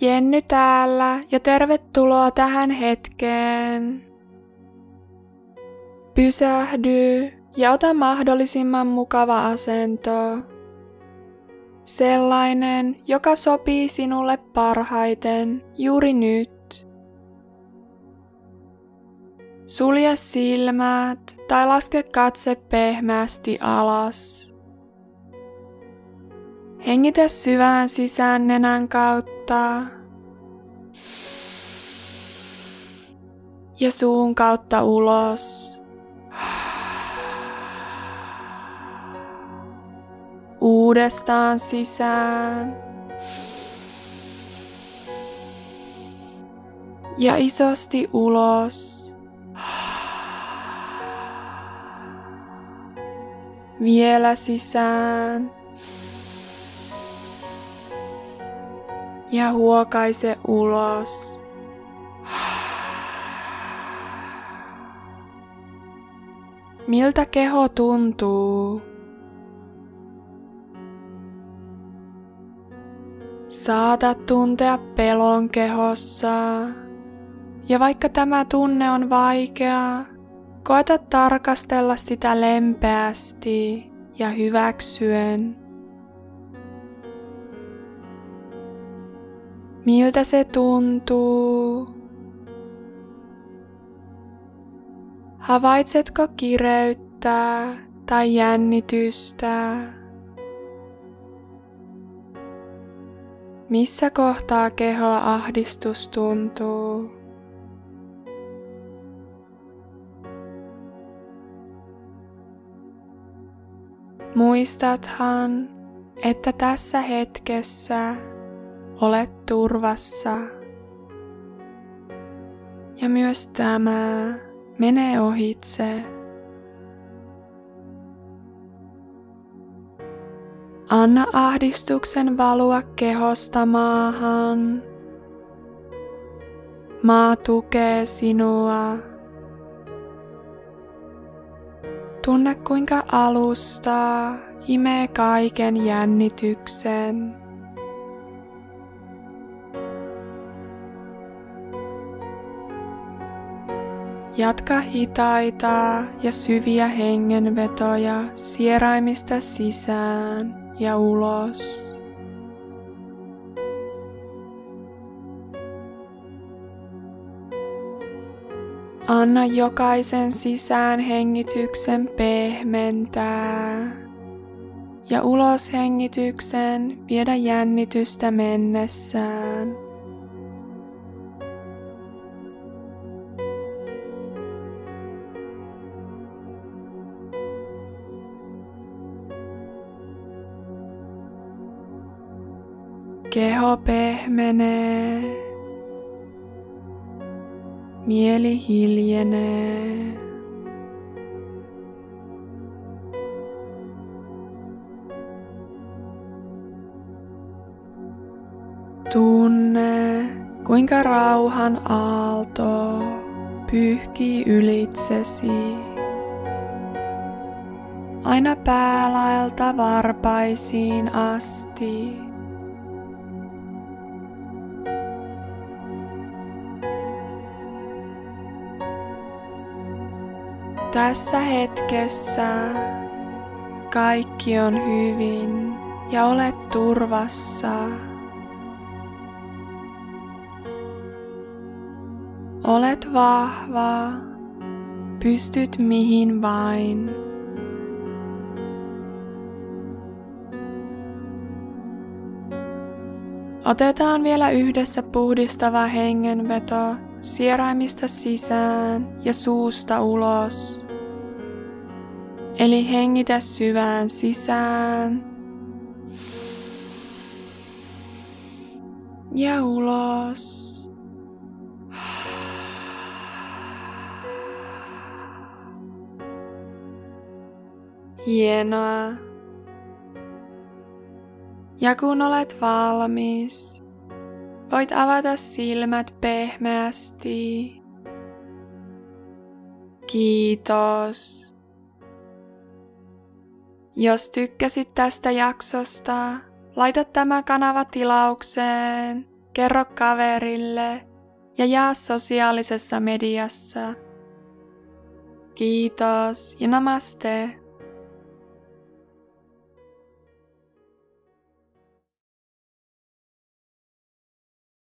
Jenny täällä ja tervetuloa tähän hetkeen. Pysähdy ja ota mahdollisimman mukava asento. Sellainen, joka sopii sinulle parhaiten juuri nyt. Sulje silmät tai laske katse pehmeästi alas. Hengitä syvään sisään nenän kautta ja suun kautta ulos. Uudestaan sisään. Ja isosti ulos. Vielä sisään. Ja huokaise ulos. Miltä keho tuntuu? Saatat tuntea pelon kehossa. Ja vaikka tämä tunne on vaikea, koeta tarkastella sitä lempeästi ja hyväksyen. Miltä se tuntuu? Havaitsetko kireyttä tai jännitystä? Missä kohtaa kehoa ahdistus tuntuu? Muistathan, että tässä hetkessä olet turvassa. Ja myös tämä menee ohitse. Anna ahdistuksen valua kehosta maahan. Maa tukee sinua. Tunne kuinka alusta imee kaiken jännityksen. Jatka hitaita ja syviä hengenvetoja sieraimista sisään ja ulos. Anna jokaisen sisään hengityksen pehmentää ja ulos hengityksen viedä jännitystä mennessään. Keho pehmenee. Mieli hiljenee. Tunne, kuinka rauhan aalto pyyhkii ylitsesi. Aina päälaelta varpaisiin asti. Tässä hetkessä kaikki on hyvin ja olet turvassa. Olet vahva, pystyt mihin vain. Otetaan vielä yhdessä puhdistava hengenveto sieraimista sisään ja suusta ulos. Eli hengitä syvään sisään ja ulos. Hienoa. Ja kun olet valmis, voit avata silmät pehmeästi. Kiitos. Jos tykkäsit tästä jaksosta, laita tämä kanava tilaukseen kerro kaverille ja jaa sosiaalisessa mediassa. Kiitos ja namaste.